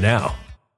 now.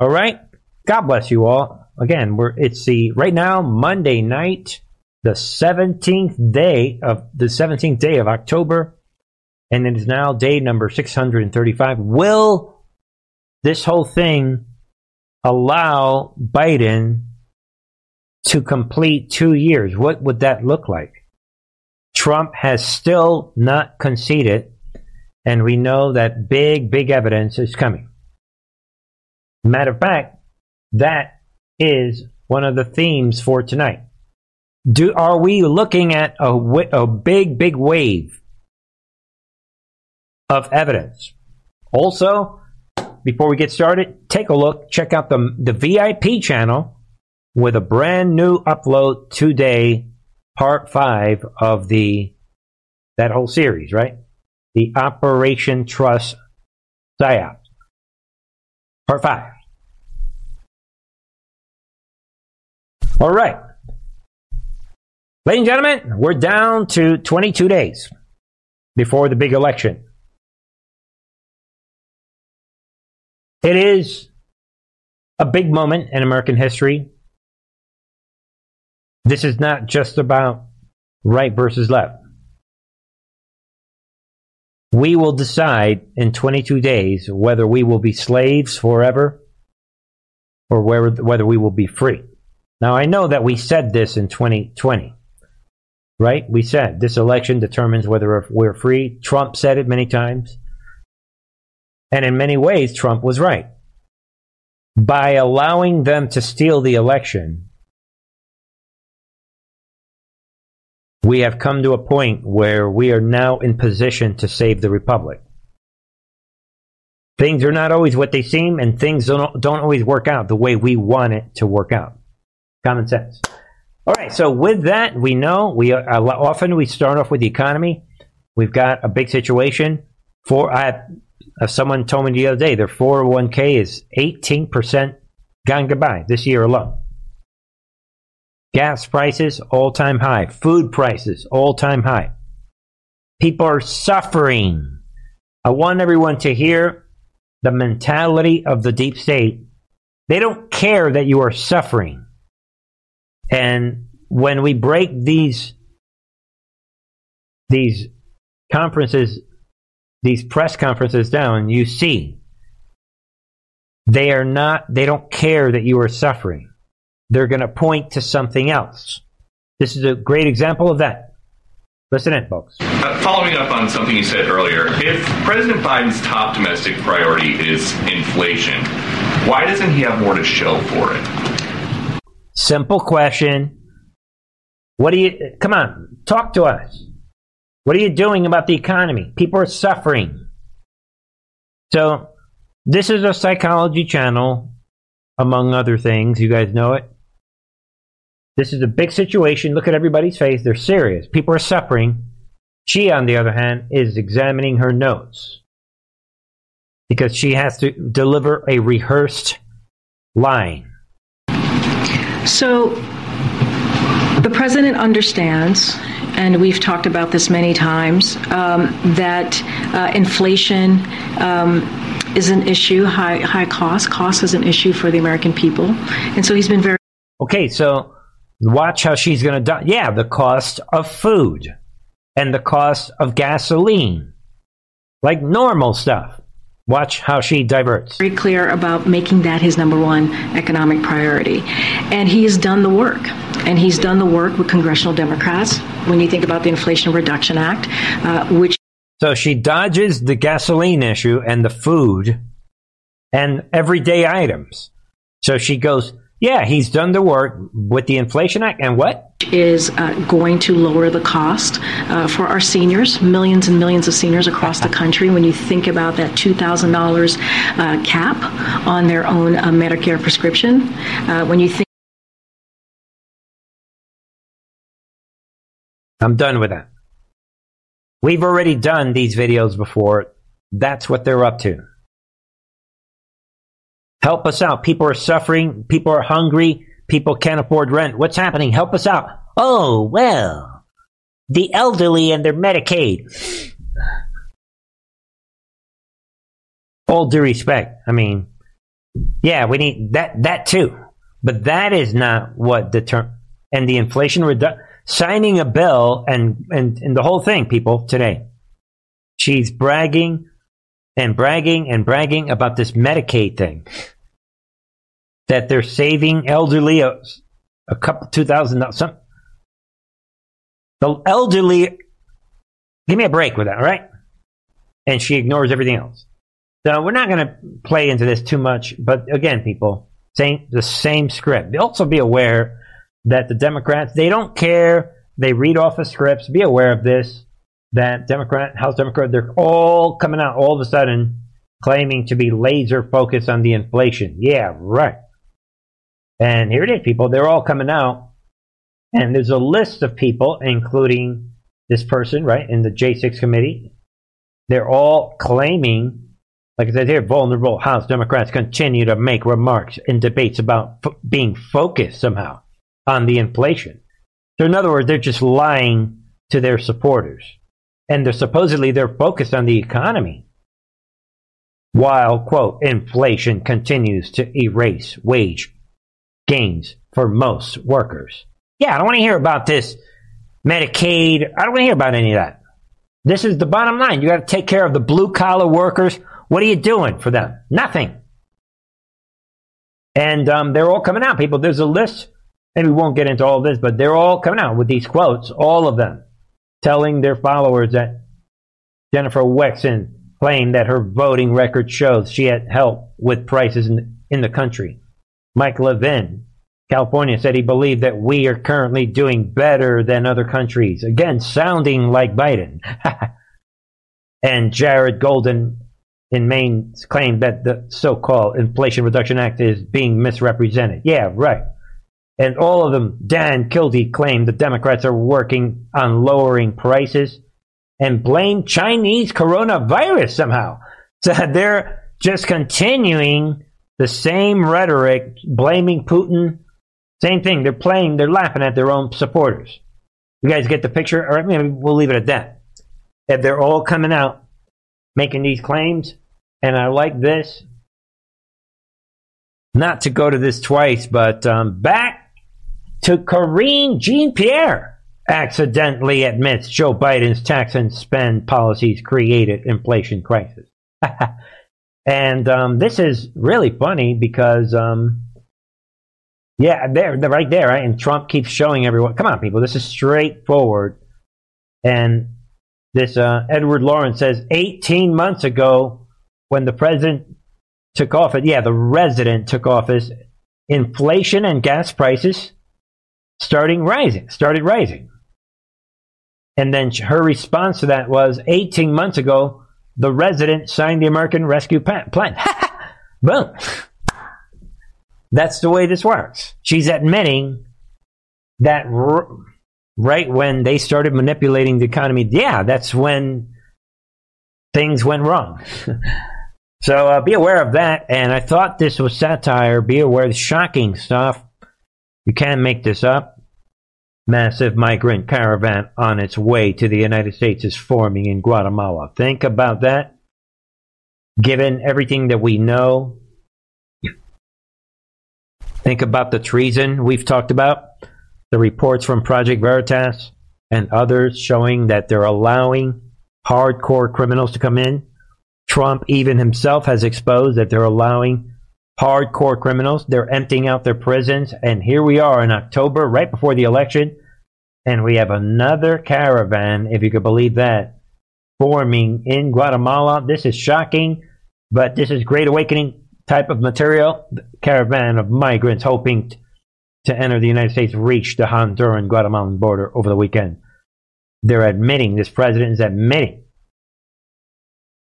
All right. God bless you all. Again, we're it's the right now Monday night, the 17th day of the 17th day of October, and it is now day number 635. Will this whole thing allow Biden to complete 2 years? What would that look like? Trump has still not conceded, and we know that big big evidence is coming. Matter of fact, that is one of the themes for tonight. Do are we looking at a, a big, big wave of evidence? Also, before we get started, take a look. Check out the the VIP channel with a brand new upload today, part five of the that whole series. Right, the Operation Trust psyop. Part five. All right. Ladies and gentlemen, we're down to 22 days before the big election. It is a big moment in American history. This is not just about right versus left. We will decide in 22 days whether we will be slaves forever or whether we will be free. Now, I know that we said this in 2020, right? We said this election determines whether we're free. Trump said it many times. And in many ways, Trump was right. By allowing them to steal the election, we have come to a point where we are now in position to save the republic. Things are not always what they seem, and things don't, don't always work out the way we want it to work out. Common sense. All right. So with that, we know we uh, often we start off with the economy. We've got a big situation. For I, uh, someone told me the other day their 401k is 18% gone goodbye this year alone. Gas prices all time high. Food prices all time high. People are suffering. I want everyone to hear the mentality of the deep state. They don't care that you are suffering. And when we break these these conferences, these press conferences down, you see they are not they don't care that you are suffering. They're going to point to something else. This is a great example of that. Listen in, folks. Uh, following up on something you said earlier, if President Biden's top domestic priority is inflation, why doesn't he have more to show for it? Simple question. What do you, come on, talk to us. What are you doing about the economy? People are suffering. So, this is a psychology channel, among other things. You guys know it. This is a big situation. Look at everybody's face. They're serious. People are suffering. She, on the other hand, is examining her notes because she has to deliver a rehearsed line. So the president understands, and we've talked about this many times, um, that uh, inflation um, is an issue, high, high cost. Cost is an issue for the American people. And so he's been very. Okay, so watch how she's going to die. Yeah, the cost of food and the cost of gasoline, like normal stuff. Watch how she diverts. Very clear about making that his number one economic priority. And he has done the work. And he's done the work with congressional Democrats when you think about the Inflation Reduction Act, uh, which. So she dodges the gasoline issue and the food and everyday items. So she goes Yeah, he's done the work with the Inflation Act and what? Is uh, going to lower the cost uh, for our seniors, millions and millions of seniors across the country. When you think about that $2,000 uh, cap on their own uh, Medicare prescription, uh, when you think I'm done with that. We've already done these videos before. That's what they're up to. Help us out. People are suffering. People are hungry. People can't afford rent. What's happening? Help us out. Oh, well, the elderly and their Medicaid. All due respect. I mean, yeah, we need that, that too. But that is not what the term, and the inflation reduction, signing a bill and, and, and the whole thing, people, today. She's bragging and bragging and bragging about this Medicaid thing. That they're saving elderly a, a couple, two thousand dollars. The elderly, give me a break with that, right? And she ignores everything else. So we're not going to play into this too much, but again, people, same the same script. Also, be aware that the Democrats they don't care. They read off the scripts. Be aware of this that Democrat, House Democrat, they're all coming out all of a sudden claiming to be laser focused on the inflation. Yeah, right. And here it is, people. They're all coming out. And there's a list of people, including this person, right, in the J6 committee. They're all claiming, like I said here, vulnerable House Democrats continue to make remarks in debates about f- being focused somehow on the inflation. So, in other words, they're just lying to their supporters and they're supposedly they're focused on the economy. While quote inflation continues to erase wage gains for most workers. Yeah i don't want to hear about this medicaid. I don't want to hear about any of that. This is the bottom line. You got to take care of the blue collar workers. What are you doing for them? Nothing. And um, they're all coming out people. There's a list and we won't get into all this but they're all coming out with these quotes all of them telling their followers that Jennifer Wexton claimed that her voting record shows she had help with prices in, in the country. Mike Levin, California, said he believed that we are currently doing better than other countries. Again, sounding like Biden. and Jared Golden in Maine claimed that the so called Inflation Reduction Act is being misrepresented. Yeah, right. And all of them, Dan Kildee claimed the Democrats are working on lowering prices and blame Chinese coronavirus somehow. So they're just continuing the same rhetoric, blaming Putin. Same thing. They're playing, they're laughing at their own supporters. You guys get the picture? Or maybe we'll leave it at that. That they're all coming out making these claims. And I like this. Not to go to this twice, but um, back to Karine Jean Pierre accidentally admits Joe Biden's tax and spend policies created inflation crisis. and um, this is really funny because, um, yeah, they're, they're right there, right? And Trump keeps showing everyone, come on, people, this is straightforward. And this uh, Edward Lawrence says 18 months ago, when the president took office, yeah, the resident took office, inflation and gas prices starting rising, started rising. And then her response to that was 18 months ago, the resident signed the American Rescue Plan. Boom. That's the way this works. She's admitting that r- right when they started manipulating the economy, yeah, that's when things went wrong. so uh, be aware of that. And I thought this was satire. Be aware of shocking stuff. You can't make this up. Massive migrant caravan on its way to the United States is forming in Guatemala. Think about that. Given everything that we know, think about the treason we've talked about, the reports from Project Veritas and others showing that they're allowing hardcore criminals to come in. Trump even himself has exposed that they're allowing hardcore criminals. They're emptying out their prisons. And here we are in October, right before the election. And we have another caravan, if you could believe that, forming in Guatemala. This is shocking, but this is Great Awakening type of material, the caravan of migrants hoping t- to enter the United States reached the Honduran Guatemalan border over the weekend. They're admitting, this president is admitting,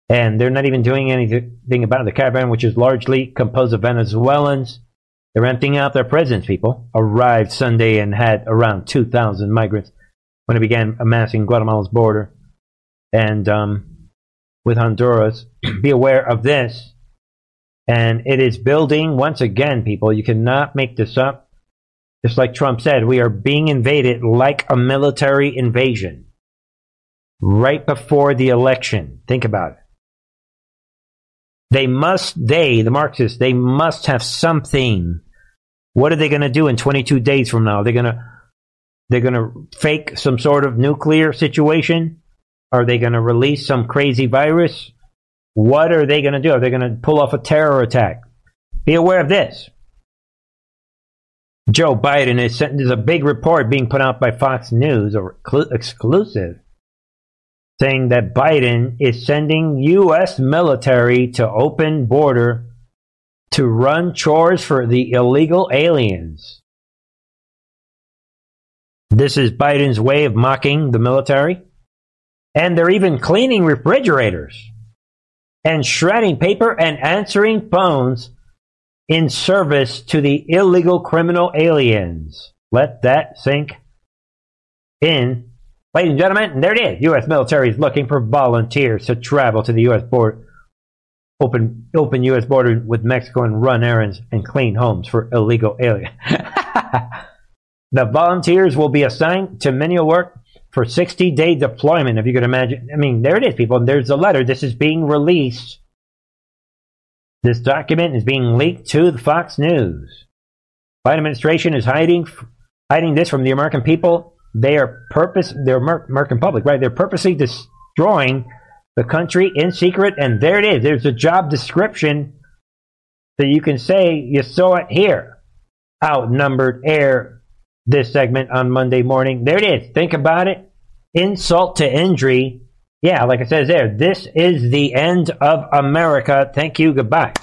and they're not even doing anything about it. The caravan, which is largely composed of Venezuelans, they're emptying out their prisons, people. Arrived Sunday and had around 2,000 migrants when it began amassing Guatemala's border. And um, with Honduras, be aware of this. And it is building, once again, people, you cannot make this up. Just like Trump said, we are being invaded like a military invasion right before the election. Think about it. They must, they, the Marxists, they must have something. What are they going to do in 22 days from now? They're going to, they're going to fake some sort of nuclear situation? Are they going to release some crazy virus? What are they going to do? Are they going to pull off a terror attack? Be aware of this. Joe Biden is there's a big report being put out by Fox News or exclusive saying that Biden is sending U.S. military to open border to run chores for the illegal aliens. This is Biden's way of mocking the military. And they're even cleaning refrigerators and shredding paper and answering phones in service to the illegal criminal aliens. Let that sink in Ladies and gentlemen, there it is. U.S. military is looking for volunteers to travel to the U.S. border, open open U.S. border with Mexico and run errands and clean homes for illegal aliens. the volunteers will be assigned to menial work for 60 day deployment, if you could imagine. I mean, there it is, people. There's a letter. This is being released. This document is being leaked to the Fox News. Biden administration is hiding hiding this from the American people they are purpose. They're American public, right? They're purposely destroying the country in secret, and there it is. There's a job description that you can say you saw it here. Outnumbered air. This segment on Monday morning. There it is. Think about it. Insult to injury. Yeah, like it says there. This is the end of America. Thank you. Goodbye.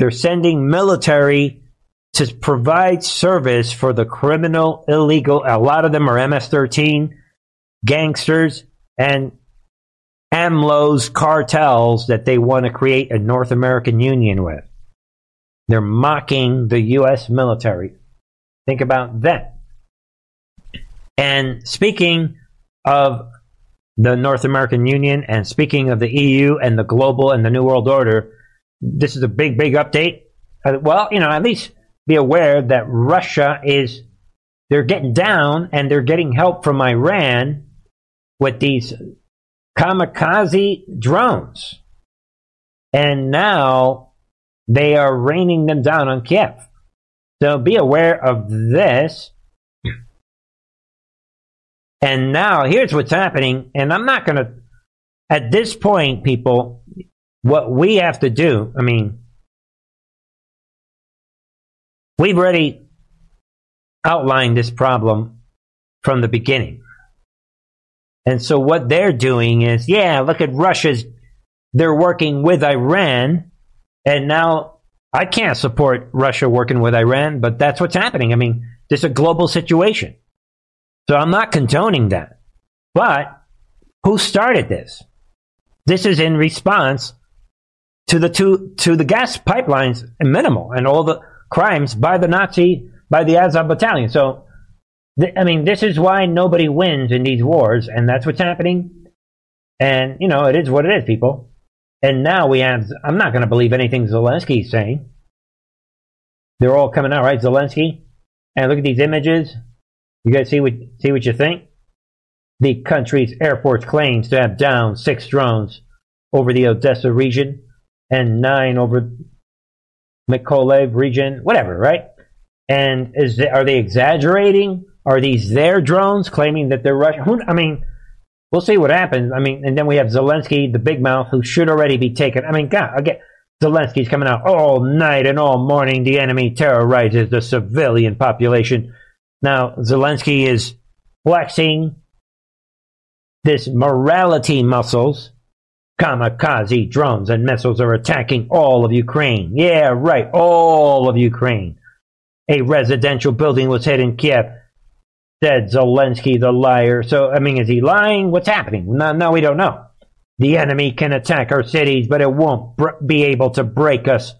They're sending military to provide service for the criminal, illegal. A lot of them are MS-13 gangsters and AMLO's cartels that they want to create a North American Union with. They're mocking the U.S. military. Think about that. And speaking of the North American Union and speaking of the EU and the global and the New World Order, this is a big, big update. Uh, well, you know, at least be aware that Russia is they're getting down and they're getting help from Iran with these kamikaze drones. And now they are raining them down on Kiev. So be aware of this. And now here's what's happening. And I'm not going to, at this point, people, what we have to do, I mean, We've already outlined this problem from the beginning. And so what they're doing is, yeah, look at Russia's, they're working with Iran, and now I can't support Russia working with Iran, but that's what's happening. I mean, this is a global situation. So I'm not condoning that. But who started this? This is in response to the two to the gas pipelines minimal and all the crimes by the Nazi, by the Azov battalion. So, th- I mean, this is why nobody wins in these wars, and that's what's happening. And, you know, it is what it is, people. And now we have, I'm not going to believe anything Zelensky's saying. They're all coming out, right? Zelensky? And look at these images. You guys see what, see what you think? The country's Air Force claims to have downed six drones over the Odessa region and nine over Mykolaiv region, whatever, right? And is they, are they exaggerating? Are these their drones claiming that they're Russian? I mean, we'll see what happens. I mean, and then we have Zelensky, the big mouth, who should already be taken. I mean, God, again, Zelensky's coming out all night and all morning. The enemy terrorizes the civilian population. Now, Zelensky is flexing this morality muscles Kamikaze drones and missiles are attacking all of Ukraine. Yeah, right, all of Ukraine. A residential building was hit in Kiev, said Zelensky, the liar. So, I mean, is he lying? What's happening? No, no, we don't know. The enemy can attack our cities, but it won't br- be able to break us.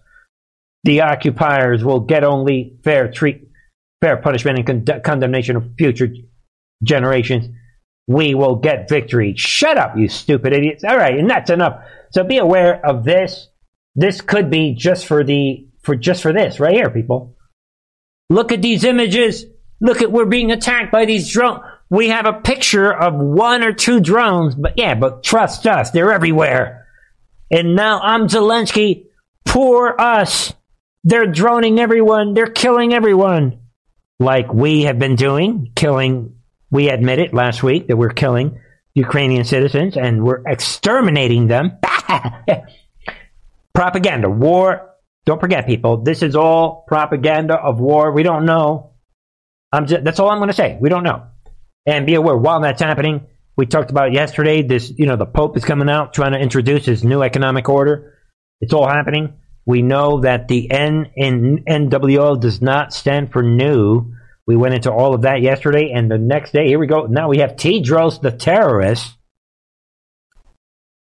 The occupiers will get only fair treat, fair punishment and con- condemnation of future generations. We will get victory. Shut up, you stupid idiots. All right, and that's enough. So be aware of this. This could be just for the for just for this right here, people. Look at these images. Look at we're being attacked by these drones. We have a picture of one or two drones, but yeah, but trust us, they're everywhere. And now I'm Zelensky. Poor us. They're droning everyone. They're killing everyone. Like we have been doing, killing, we admitted last week that we're killing Ukrainian citizens and we're exterminating them. propaganda, war. Don't forget, people, this is all propaganda of war. We don't know. I'm just, that's all I'm going to say. We don't know. And be aware, while that's happening, we talked about yesterday, this, you know, the Pope is coming out trying to introduce his new economic order. It's all happening. We know that the N in NWO does not stand for new. We went into all of that yesterday, and the next day, here we go. Now we have Tedros the terrorist.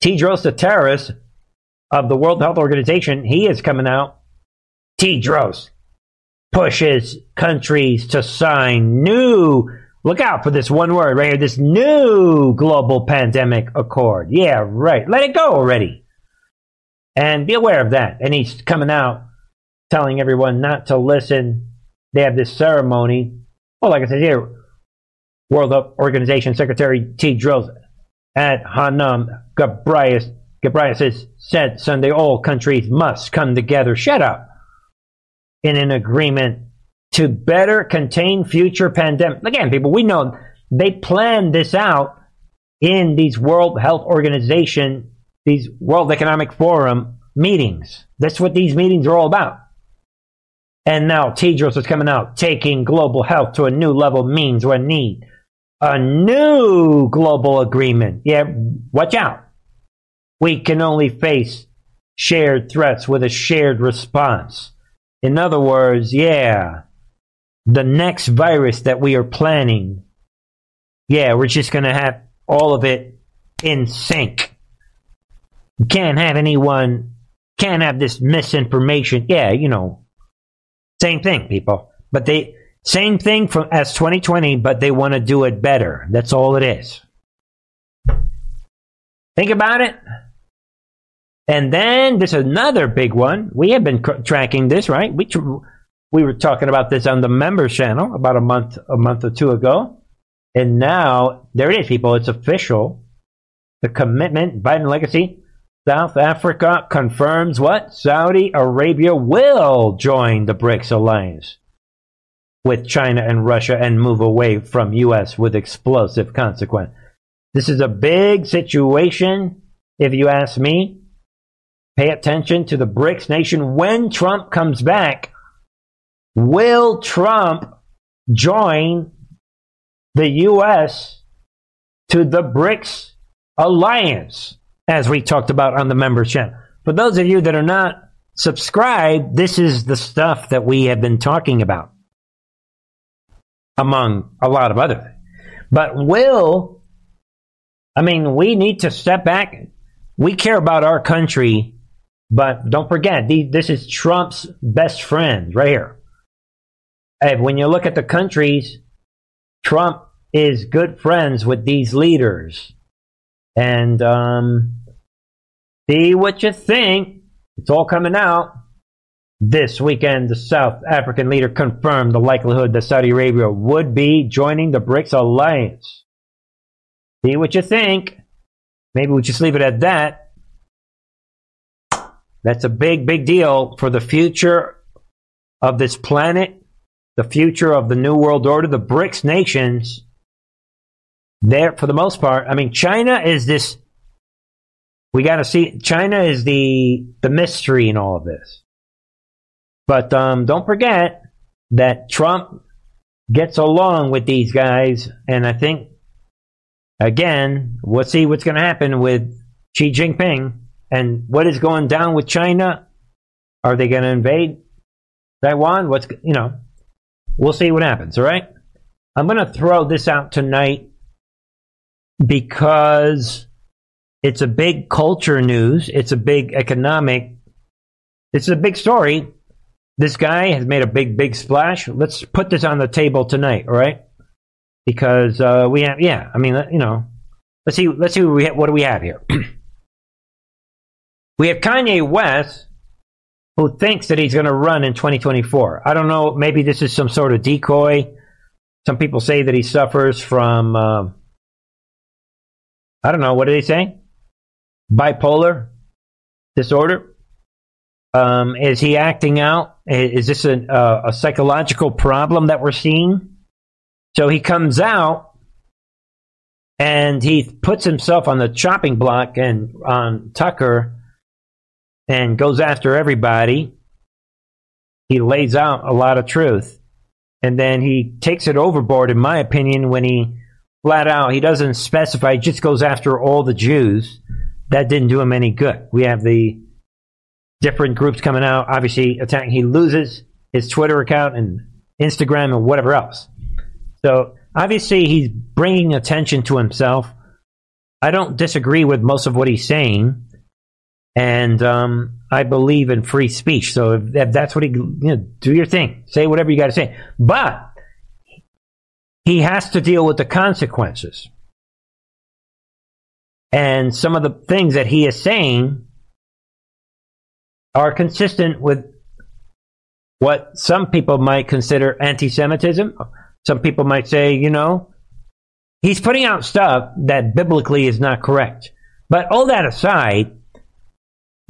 Tedros the terrorist of the World Health Organization, he is coming out. Tedros pushes countries to sign new Look out for this one word right here, this new global pandemic accord. Yeah, right. Let it go already. And be aware of that. And he's coming out telling everyone not to listen. They have this ceremony. Well, like I said here, World Health Organization Secretary T. Drills at Tedros Adhanom Ghebreyesus said Sunday all countries must come together. Shut up. In an agreement to better contain future pandemics. Again, people, we know they planned this out in these World Health Organization, these World Economic Forum meetings. That's what these meetings are all about. And now Tedros is coming out, taking global health to a new level means we need a new global agreement. Yeah, watch out. We can only face shared threats with a shared response. In other words, yeah, the next virus that we are planning, yeah, we're just going to have all of it in sync. can't have anyone, can't have this misinformation. Yeah, you know, same thing, people. But they, same thing from as 2020, but they want to do it better. That's all it is. Think about it. And then there's another big one. We have been cr- tracking this, right? We tr- we were talking about this on the members channel about a month a month or two ago. And now there it is, people. It's official. The commitment, Biden legacy. South Africa confirms what? Saudi Arabia will join the BRICS alliance with China and Russia and move away from US with explosive consequence. This is a big situation, if you ask me. Pay attention to the BRICS nation when Trump comes back Will Trump join the U.S. to the BRICS alliance, as we talked about on the members channel? For those of you that are not subscribed, this is the stuff that we have been talking about, among a lot of other things. But will, I mean, we need to step back. We care about our country, but don't forget, this is Trump's best friend right here when you look at the countries, Trump is good friends with these leaders. And um, see what you think. It's all coming out. This weekend, the South African leader confirmed the likelihood that Saudi Arabia would be joining the BRICS alliance. See what you think. Maybe we just leave it at that. That's a big, big deal for the future of this planet the future of the New World Order, the BRICS nations, there for the most part. I mean, China is this. We got to see. China is the the mystery in all of this. But um, don't forget that Trump gets along with these guys, and I think again we'll see what's going to happen with Xi Jinping. And what is going down with China? Are they going to invade Taiwan? What's, you know, we'll see what happens, all right? I'm going to throw this out tonight because it's a big culture news. It's a big economic. It's a big story. This guy has made a big, big splash. Let's put this on the table tonight, all right? Because uh, we have, yeah. I mean, you know, let's see. Let's see what, we what do we have here. we have Kanye West, who thinks that he's going to run in 2024. I don't know. Maybe this is some sort of decoy. Some people say that he suffers from. Uh, I don't know. What are they saying? Bipolar disorder. Um, is he acting out? Is this a, uh, a psychological problem that we're seeing? So he comes out and he puts himself on the chopping block and on Tucker and goes after everybody. He lays out a lot of truth. And then he takes it overboard, in my opinion, when he flat out, he doesn't specify, he just goes after all the Jews. That didn't do him any good. We have the different groups coming out, obviously attacking. He loses his Twitter account and Instagram and whatever else. So obviously he's bringing attention to himself. I don't disagree with most of what he's saying, and um, I believe in free speech. So if, if that's what he, you know, do your thing, say whatever you got to say. But he has to deal with the consequences. And some of the things that he is saying are consistent with what some people might consider anti Semitism. Some people might say, you know, he's putting out stuff that biblically is not correct. But all that aside,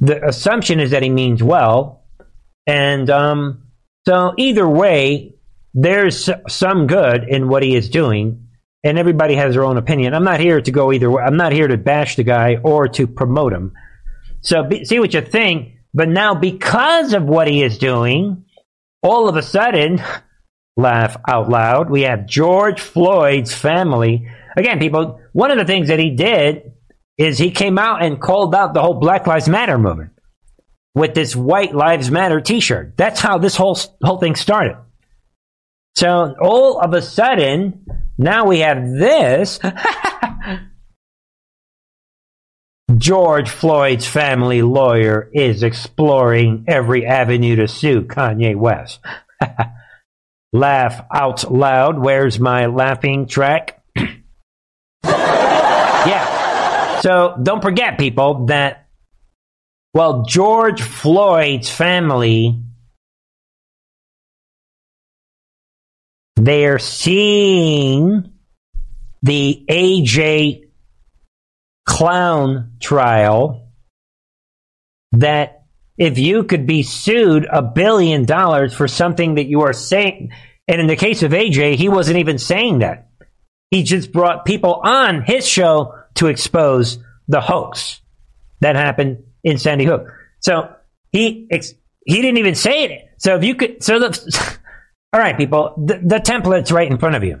the assumption is that he means well. And um, so, either way, there's some good in what he is doing, and everybody has their own opinion. I'm not here to go either way. I'm not here to bash the guy or to promote him. So, be, see what you think. But now, because of what he is doing, all of a sudden, laugh out loud, we have George Floyd's family. Again, people, one of the things that he did is he came out and called out the whole Black Lives Matter movement with this White Lives Matter t shirt. That's how this whole, whole thing started. So all of a sudden, now we have this. George Floyd's family lawyer is exploring every avenue to sue Kanye West. Laugh out loud. Where's my laughing track? yeah. So don't forget, people, that, well, George Floyd's family, they're seeing the AJ clown trial that if you could be sued a billion dollars for something that you are saying, and in the case of AJ, he wasn't even saying that. He just brought people on his show to expose the hoax that happened in Sandy Hook. So he he didn't even say it. So if you could, so the, all right, people, the, the template's right in front of you.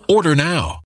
Order now.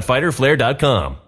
www.fighterflare.com.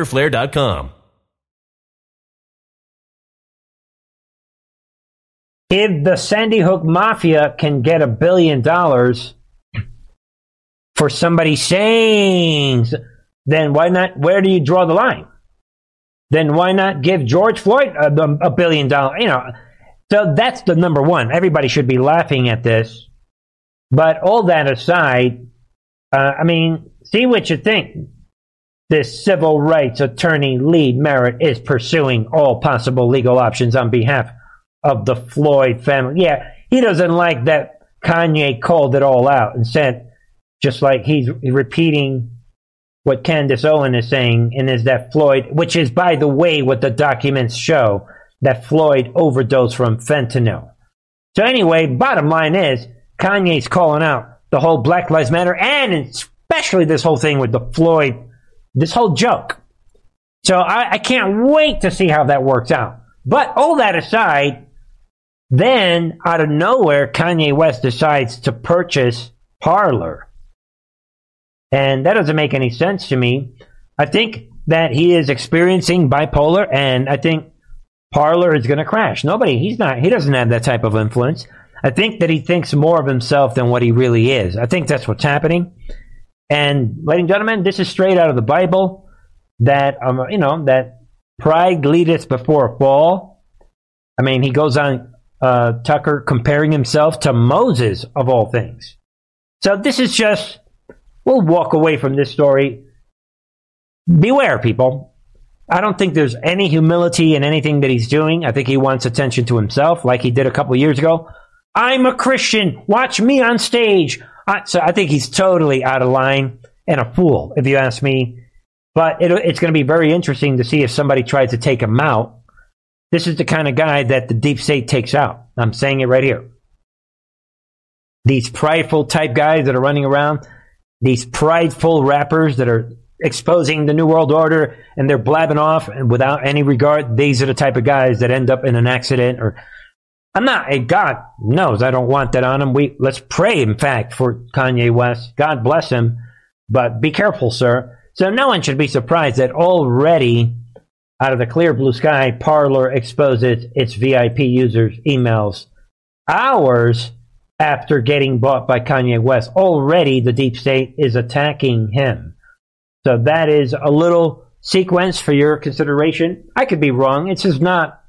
If the Sandy Hook Mafia can get a billion dollars for somebody saying, then why not? Where do you draw the line? Then why not give George Floyd a, a billion dollars? You know, so that's the number one. Everybody should be laughing at this. But all that aside, uh, I mean, see what you think. This civil rights attorney, Lee Merritt, is pursuing all possible legal options on behalf of the Floyd family. Yeah, he doesn't like that Kanye called it all out and said, just like he's repeating what Candace Owen is saying, and is that Floyd, which is, by the way, what the documents show, that Floyd overdosed from fentanyl. So, anyway, bottom line is, Kanye's calling out the whole Black Lives Matter and especially this whole thing with the Floyd, this whole joke. So, I, I can't wait to see how that works out. But all that aside, then, out of nowhere, Kanye West decides to purchase Parler. And that doesn't make any sense to me. I think that he is experiencing bipolar, and I think Parler is going to crash. Nobody, he's not, he doesn't have that type of influence. I think that he thinks more of himself than what he really is. I think that's what's happening. And, ladies and gentlemen, this is straight out of the Bible that, um, you know, that pride leadeth before a fall. I mean, he goes on uh, Tucker comparing himself to Moses of all things. So this is just, we'll walk away from this story. Beware, people. I don't think there's any humility in anything that he's doing. I think he wants attention to himself, like he did a couple years ago. I'm a Christian. Watch me on stage. I, so I think he's totally out of line and a fool, if you ask me. But it, it's going to be very interesting to see if somebody tries to take him out. This is the kind of guy that the deep state takes out. I'm saying it right here. These prideful type guys that are running around, these prideful rappers that are exposing the New World Order and they're blabbing off and without any regard, these are the type of guys that end up in an accident or I'm not a God knows I don't want that on him. We let's pray, in fact, for Kanye West. God bless him. But be careful, sir. So no one should be surprised that already out of the clear blue sky, Parler exposes its VIP users' emails hours after getting bought by Kanye West. Already the deep state is attacking him. So that is a little sequence for your consideration. I could be wrong. It's just not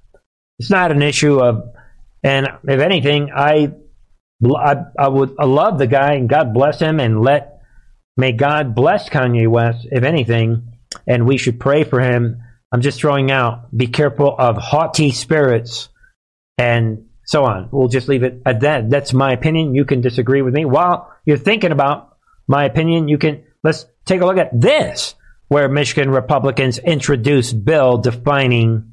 it's not an issue of and if anything, I I, I would I love the guy and God bless him and let may God bless Kanye West if anything, and we should pray for him. I'm just throwing out. Be careful of haughty spirits and so on. We'll just leave it at that. That's my opinion. You can disagree with me. While you're thinking about my opinion, you can let's take a look at this, where Michigan Republicans introduced bill defining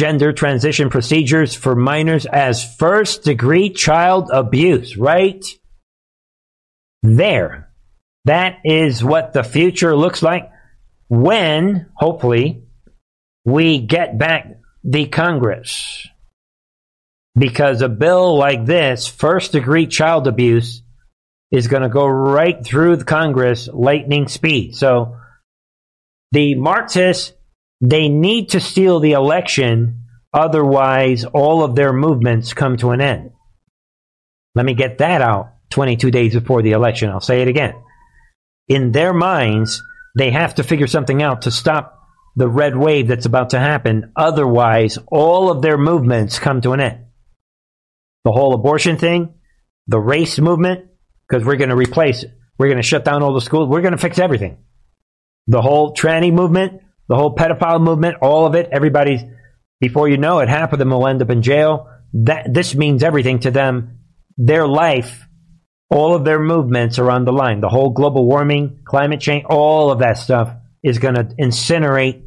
gender transition procedures for minors as first degree child abuse, right? There. That is what the future looks like when, hopefully, we get back the Congress. Because a bill like this, first degree child abuse, is going to go right through the Congress lightning speed. So the Marxists, they need to steal the election. Otherwise, all of their movements come to an end. Let me get that out 22 days before the election. I'll say it again. In their minds, they have to figure something out to stop the red wave that's about to happen. Otherwise, all of their movements come to an end. The whole abortion thing, the race movement, because we're going to replace it. We're going to shut down all the schools. We're going to fix everything. The whole tranny movement, the whole pedophile movement, all of it. Everybody's before you know it, half of them will end up in jail. That this means everything to them. Their life, all of their movements are on the line. The whole global warming, climate change, all of that stuff is going to incinerate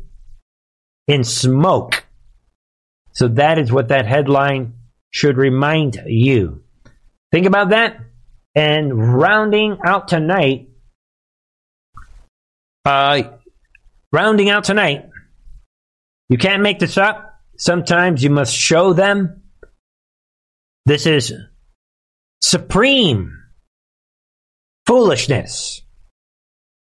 in smoke. So that is what that headline should remind you. Think about that. And rounding out tonight, uh, rounding out tonight, you can't make this up. Sometimes you must show them. This is supreme foolishness.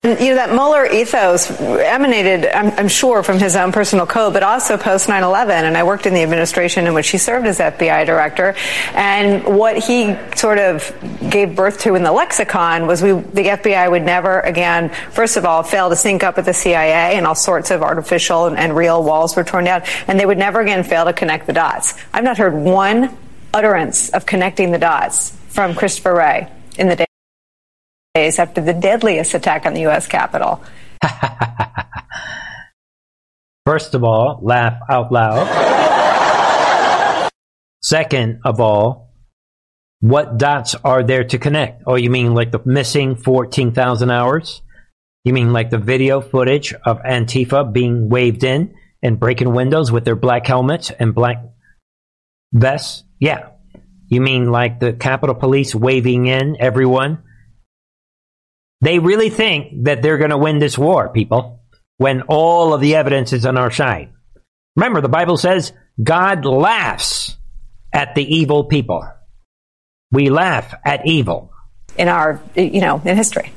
You know, that Mueller ethos emanated, I'm, I'm, sure, from his own personal code, but also post 9 11. And I worked in the administration in which he served as FBI director. And what he sort of gave birth to in the lexicon was we, the FBI would never again, first of all, fail to sync up with the CIA, and all sorts of artificial and, and real walls were torn down. And they would never again fail to connect the dots. I've not heard one utterance of connecting the dots from Christopher Wray in the day days after the deadliest attack on the U.S. Capitol. First of all, laugh out loud. Second of all, what dots are there to connect? Oh, you mean like the missing 14,000 hours? You mean like the video footage of Antifa being waved in and breaking windows with their black helmets and black vests? Yeah. You mean like the Capitol Police waving in everyone they really think that they're going to win this war, people, when all of the evidence is on our side. Remember, the Bible says God laughs at the evil people. We laugh at evil. In our, you know, in history.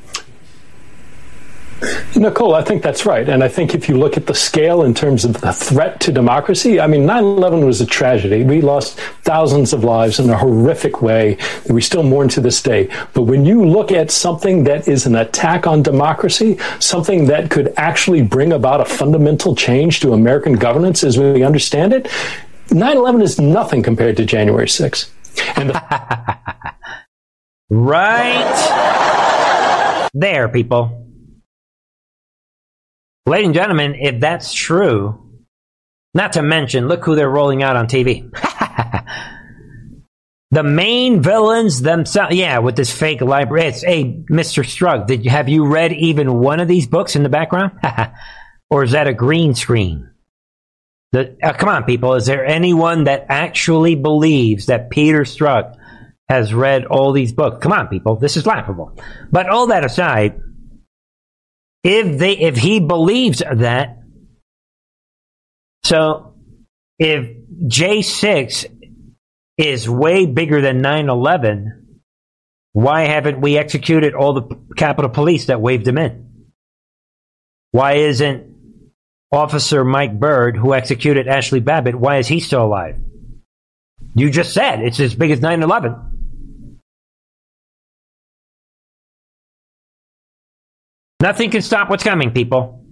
Nicole, I think that's right. And I think if you look at the scale in terms of the threat to democracy, I mean, 9 11 was a tragedy. We lost thousands of lives in a horrific way that we still mourn to this day. But when you look at something that is an attack on democracy, something that could actually bring about a fundamental change to American governance as we understand it, 9 11 is nothing compared to January 6th. And the- right there, people. Ladies and gentlemen, if that's true, not to mention, look who they're rolling out on TV. the main villains themselves. Yeah, with this fake library. It's hey, Mr. Strzok. Did you have you read even one of these books in the background, or is that a green screen? The, uh, come on, people. Is there anyone that actually believes that Peter Strzok has read all these books? Come on, people. This is laughable. But all that aside, if they if he believes that. So if J6 is way bigger than 9/11 why haven't we executed all the Capitol Police that waved him in? Why isn't officer Mike Byrd who executed Ashley Babbitt why is he still alive? You just said it's as big as 9/11 Nothing can stop what's coming, people.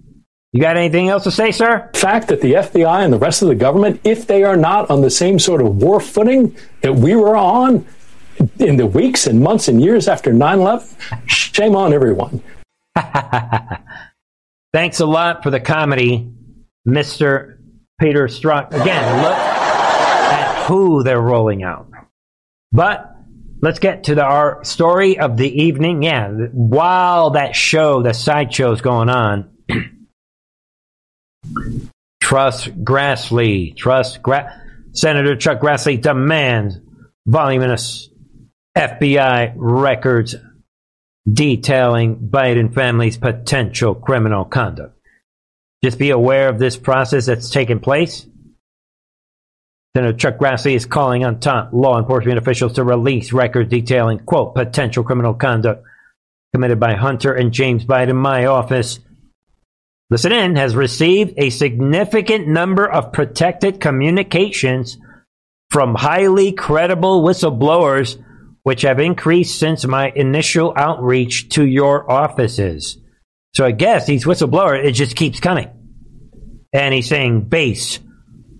You got anything else to say, sir? fact that the FBI and the rest of the government, if they are not on the same sort of war footing that we were on, in the weeks and months and years after 9 11, shame on everyone. Thanks a lot for the comedy, Mr. Peter Strzok. Again, look at who they're rolling out. But let's get to the, our story of the evening. Yeah, while that show, the sideshow is going on, Trust Grassley. Trust Gra- Senator Chuck Grassley demands voluminous FBI records detailing Biden family's potential criminal conduct. Just be aware of this process that's taking place. Senator Chuck Grassley is calling on top law enforcement officials to release records detailing, quote, potential criminal conduct committed by Hunter and James Biden. My office, listen in, has received a significant number of protected communications from highly credible whistleblowers, which have increased since my initial outreach to your offices. So I guess these whistleblowers, it just keeps coming. And he's saying, based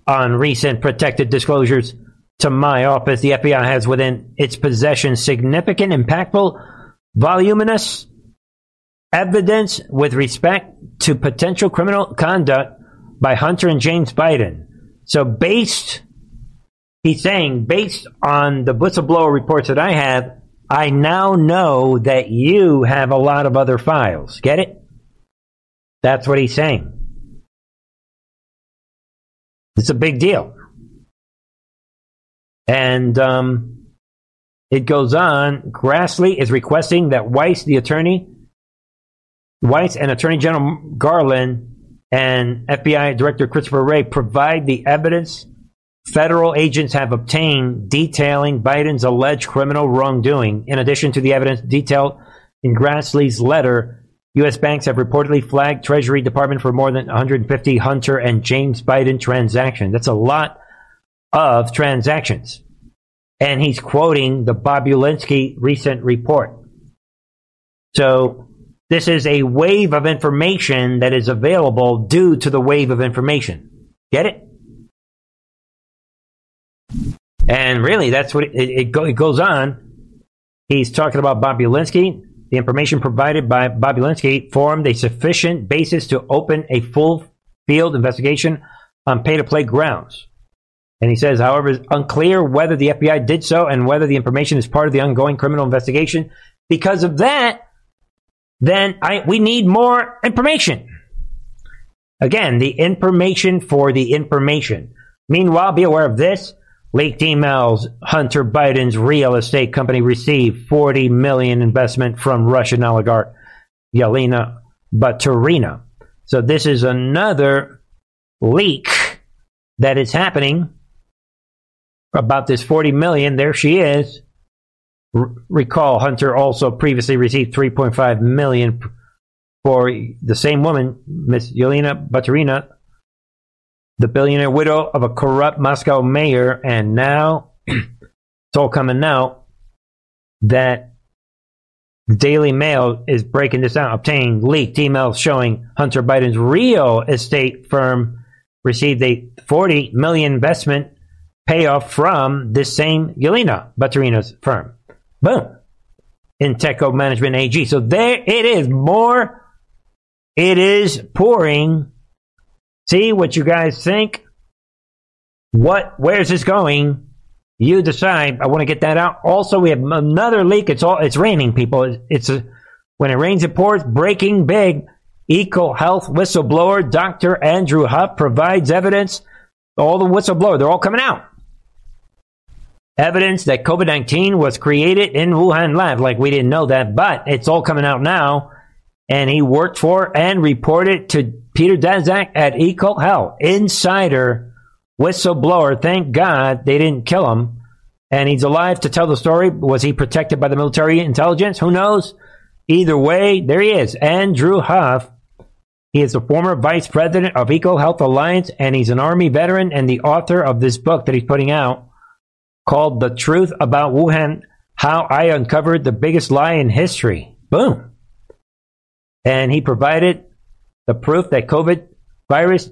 on recent protected disclosures to my office, the FBI has within its possession significant, impactful, voluminous evidence with respect to potential criminal conduct by Hunter and James Biden. So based, he's saying, based on the whistleblower reports that I have, I now know that you have a lot of other files. Get it? That's what he's saying. It's a big deal. And um, it goes on. Grassley is requesting that Weiss, the attorney, Weiss and Attorney General Garland and FBI Director Christopher Wray provide the evidence federal agents have obtained detailing Biden's alleged criminal wrongdoing, in addition to the evidence detailed in Grassley's letter U.S. banks have reportedly flagged Treasury Department for more than 150 Hunter and James Biden transactions. That's a lot of transactions. And he's quoting the Bobulinski recent report. So this is a wave of information that is available due to the wave of information. Get it? And really, that's what it, it, it goes on. He's talking about Bobulinski the information provided by Bobulinski formed a sufficient basis to open a full field investigation on pay to play grounds. And he says, however, it's unclear whether the FBI did so and whether the information is part of the ongoing criminal investigation. Because of that, then I, we need more information. Again, the information for the information. Meanwhile, be aware of this. Leaked emails. Hunter Biden's real estate company received 40 million investment from Russian oligarch Yelena Baturina. So this is another leak that is happening about this 40 million. There she is. R- recall Hunter also previously received 3.5 million for the same woman, Miss Yelena Baturina, the billionaire widow of a corrupt Moscow mayor, and now it's all coming out that the Daily Mail is breaking this out, obtaining leaked emails showing Hunter Biden's real estate firm received a 40 million investment payoff from this same Yelena Baturina's firm. Boom. In Inteco Management AG. So there it is. More. It is pouring See what you guys think. What? Where's this going? You decide. I want to get that out. Also, we have another leak. It's all. It's raining, people. It's a. When it rains, it pours. Breaking big. EcoHealth whistleblower Dr. Andrew Huff provides evidence. All the whistleblower, they're all coming out. Evidence that COVID 19 was created in Wuhan lab. Like we didn't know that, but it's all coming out now. And he worked for and reported to Peter Daszak at EcoHealth, insider whistleblower. Thank God they didn't kill him. And he's alive to tell the story. Was he protected by the military intelligence? Who knows? Either way, there he is. Andrew Huff. He is the former vice president of EcoHealth Alliance, and he's an Army veteran and the author of this book that he's putting out called The Truth About Wuhan How I Uncovered the Biggest Lie in History. Boom. And he provided the proof that COVID virus,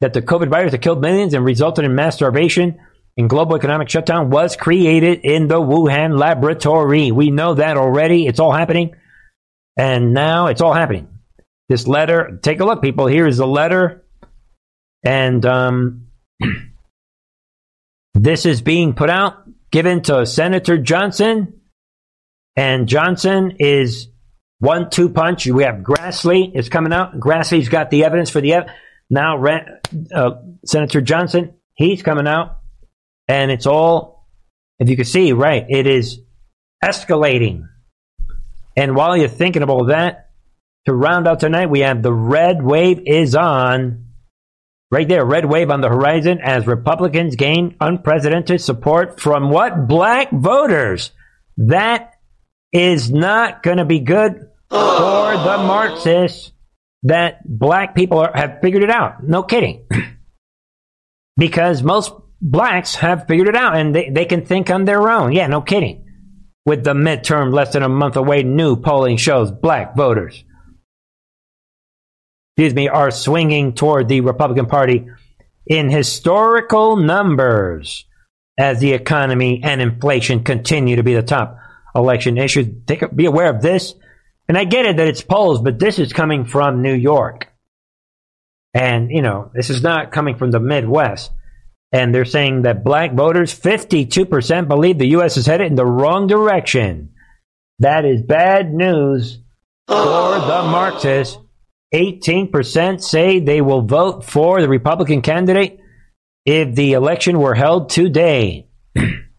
that the COVID virus that killed millions and resulted in mass starvation and global economic shutdown was created in the Wuhan laboratory. We know that already. It's all happening. And now it's all happening. This letter, take a look, people. Here is the letter. And um, this is being put out, given to Senator Johnson. And Johnson is one two punch. We have Grassley is coming out. Grassley's got the evidence for the ev- now. Uh, Senator Johnson, he's coming out, and it's all. If you can see, right, it is escalating. And while you're thinking about that, to round out tonight, we have the red wave is on. Right there, red wave on the horizon as Republicans gain unprecedented support from what? Black voters. That is not going to be good for the Marxists that black people are, have figured it out. No kidding. because most blacks have figured it out and they, they can think on their own. Yeah, no kidding. With the midterm less than a month away, new polling shows black voters excuse me, are swinging toward the Republican Party in historical numbers as the economy and inflation continue to be the top election issues. Take, be aware of this. And I get it that it's polls, but this is coming from New York. And, you know, this is not coming from the Midwest. And they're saying that black voters, 52% believe the U.S. is headed in the wrong direction. That is bad news for the Marxists 18% say they will vote for the Republican candidate if the election were held today.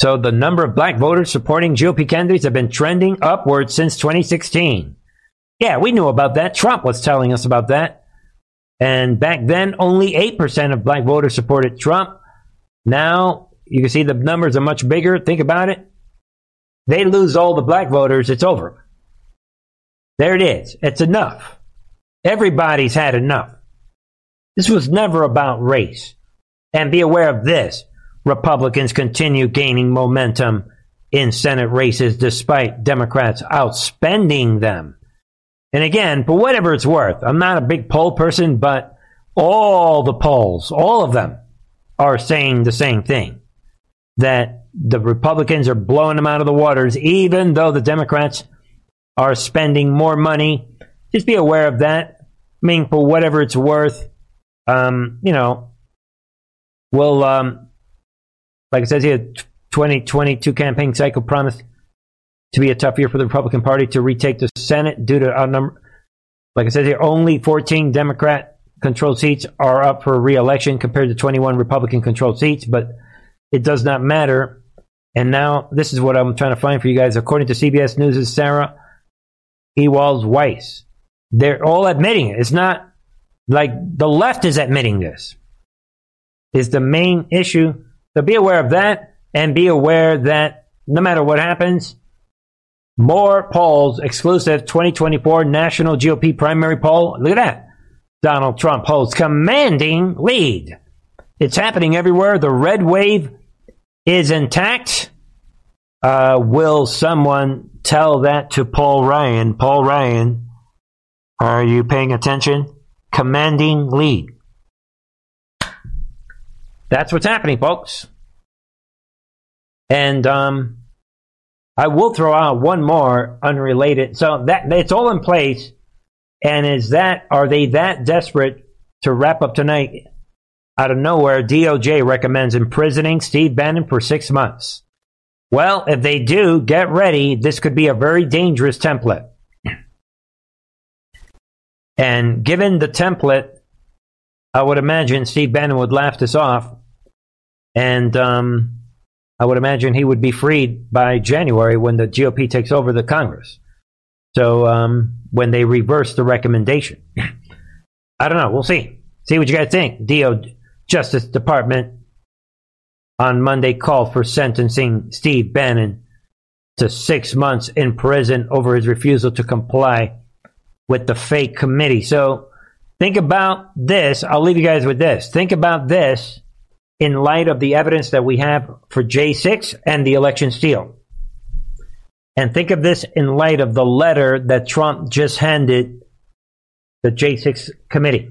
so the number of black voters supporting GOP candidates have been trending upward since 2016. Yeah, we knew about that. Trump was telling us about that. And back then, only 8% of black voters supported Trump. Now, you can see the numbers are much bigger. Think about it. They lose all the black voters, it's over. There it is. It's enough. Everybody's had enough. This was never about race. And be aware of this Republicans continue gaining momentum in Senate races despite Democrats outspending them. And again, for whatever it's worth, I'm not a big poll person, but all the polls, all of them, are saying the same thing that the Republicans are blowing them out of the waters, even though the Democrats are spending more money. Just be aware of that. I mean, for whatever it's worth, um, you know, we'll, um, like it says here, 2022 campaign cycle promised to be a tough year for the Republican Party to retake the Senate due to outnumber. Like I said here, only 14 Democrat controlled seats are up for re-election compared to 21 Republican controlled seats, but it does not matter. And now this is what I'm trying to find for you guys. According to CBS News' Sarah Ewall-Wice. They're all admitting it. It's not like the left is admitting this. Is the main issue. So be aware of that and be aware that no matter what happens, more polls, exclusive 2024 national GOP primary poll. Look at that. Donald Trump holds commanding lead. It's happening everywhere. The red wave is intact. Uh, will someone tell that to Paul Ryan? Paul Ryan, are you paying attention? Commanding lead. That's what's happening, folks. And um, I will throw out one more unrelated. So that it's all in place. And is that are they that desperate to wrap up tonight? Out of nowhere, DOJ recommends imprisoning Steve Bannon for six months. Well, if they do, get ready. This could be a very dangerous template. And given the template, I would imagine Steve Bannon would laugh this off. And um, I would imagine he would be freed by January when the GOP takes over the Congress. So um, when they reverse the recommendation. I don't know. We'll see. See what you guys think. DO Justice Department on Monday called for sentencing Steve Bannon to six months in prison over his refusal to comply with the fake committee. So think about this. I'll leave you guys with this. Think about this in light of the evidence that we have for J6 and the election steal. And think of this in light of the letter that Trump just handed the J6 committee.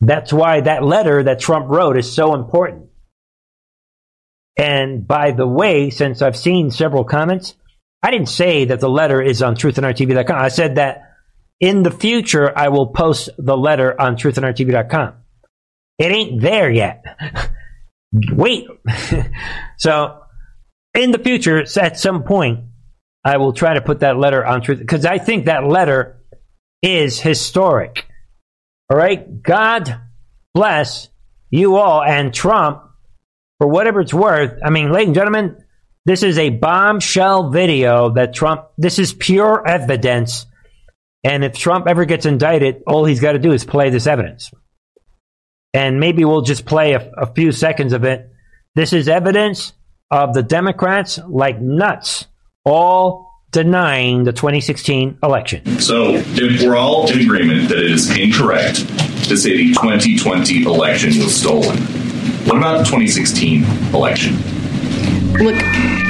That's why that letter that Trump wrote is so important. And by the way, since I've seen several comments, I didn't say that the letter is on truthandrtv.com. I said that in the future, I will post the letter on truthandrtv.com. It ain't there yet. Wait. so in the future, at some point, I will try to put that letter on truth because I think that letter is historic. All right. God bless you all and Trump for whatever it's worth. I mean, ladies and gentlemen, this is a bombshell video that Trump, this is pure evidence. And if Trump ever gets indicted, all he's got to do is play this evidence. And maybe we'll just play a, a few seconds of it. This is evidence of the Democrats like nuts, all denying the 2016 election. So, if we're all in agreement that it is incorrect to say the 2020 election was stolen, what about the 2016 election? Look,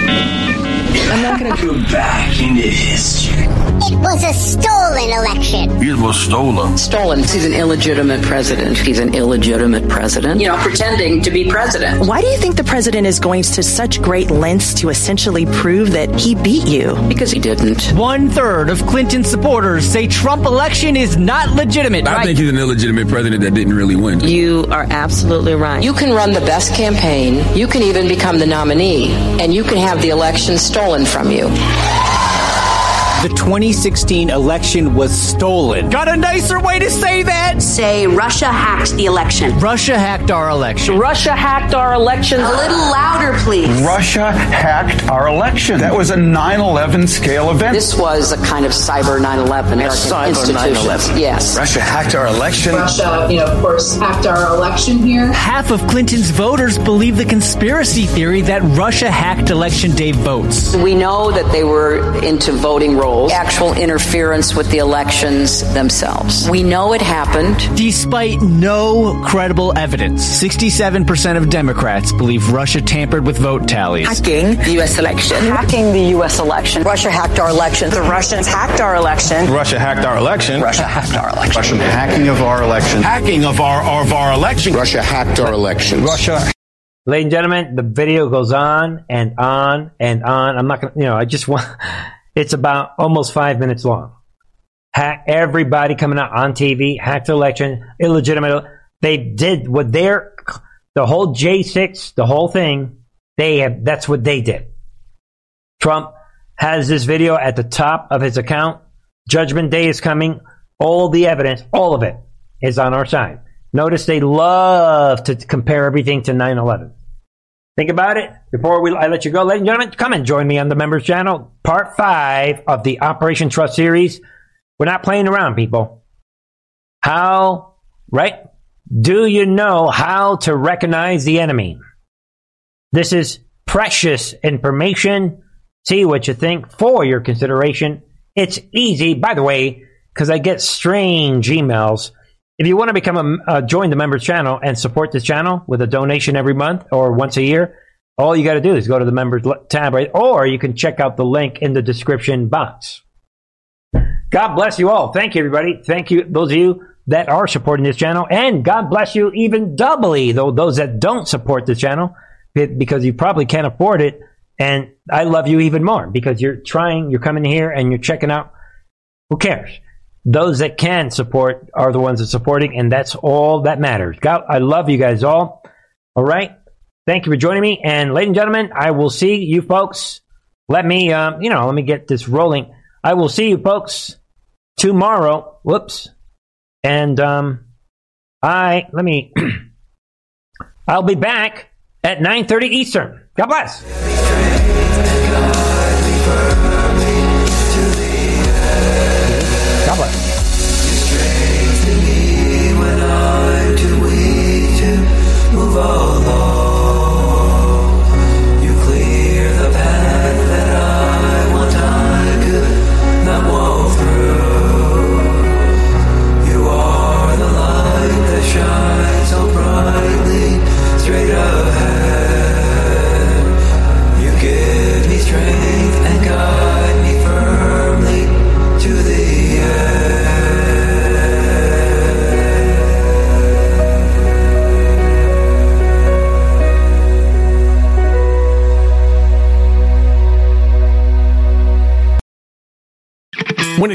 I'm not going to go back into history. It was a stolen election. It was stolen. Stolen. He's an illegitimate president. He's an illegitimate president. You know, pretending to be president. Why do you think the president is going to such great lengths to essentially prove that he beat you? Because he didn't. One third of Clinton supporters say Trump election is not legitimate. I right? think he's an illegitimate president that didn't really win. You are absolutely right. You can run the best campaign. You can even become the nominee, and you can have the election stolen from you. The 2016 election was stolen. Got a nicer way to say that? Say Russia hacked the election. Russia hacked our election. Russia hacked our election. A little louder, please. Russia hacked our election. That was a 9 11 scale event. This was a kind of cyber 9 11 cyber 9/11. Yes. Russia hacked our election. Russia, you know, of course, hacked our election here. Half of Clinton's voters believe the conspiracy theory that Russia hacked election day votes. We know that they were into voting rolls, actual interference with the elections themselves. We know it happened. Despite no credible evidence, 67% of Democrats believe Russia tampered with vote tallies. Hacking the U.S. election. Hacking the U.S. election. Russia hacked our election. The Russians hacked our election. Russia hacked our election. Russia hacked our election. Russian hacking of our election. Hacking of our of our election. Russia hacked our election. Russia. Ladies and gentlemen, the video goes on and on and on. I'm not going to, you know, I just want, it's about almost five minutes long. Hack, everybody coming out on TV, hacked the election, illegitimate. They did what they're, the whole J6, the whole thing, they have, that's what they did. Trump has this video at the top of his account. Judgment Day is coming. All the evidence, all of it is on our side. Notice they love to compare everything to 9 11. Think about it before we, I let you go. Ladies and gentlemen, come and join me on the members channel. Part five of the Operation Trust series. We're not playing around, people. How, right? Do you know how to recognize the enemy? This is precious information. See what you think for your consideration. It's easy, by the way, because I get strange emails. If you want to become a uh, join the members channel and support this channel with a donation every month or once a year, all you got to do is go to the members tab, right? Or you can check out the link in the description box. God bless you all. Thank you, everybody. Thank you, those of you that are supporting this channel, and God bless you even doubly, though those that don't support this channel because you probably can't afford it. And I love you even more because you're trying, you're coming here and you're checking out. Who cares? Those that can support are the ones that supporting, and that's all that matters. God, I love you guys all. All right. Thank you for joining me. And ladies and gentlemen, I will see you folks. Let me, um, you know, let me get this rolling. I will see you folks tomorrow. Whoops. And um, I let me. I'll be back at 9:30 Eastern. God bless. Straight ahead,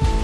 you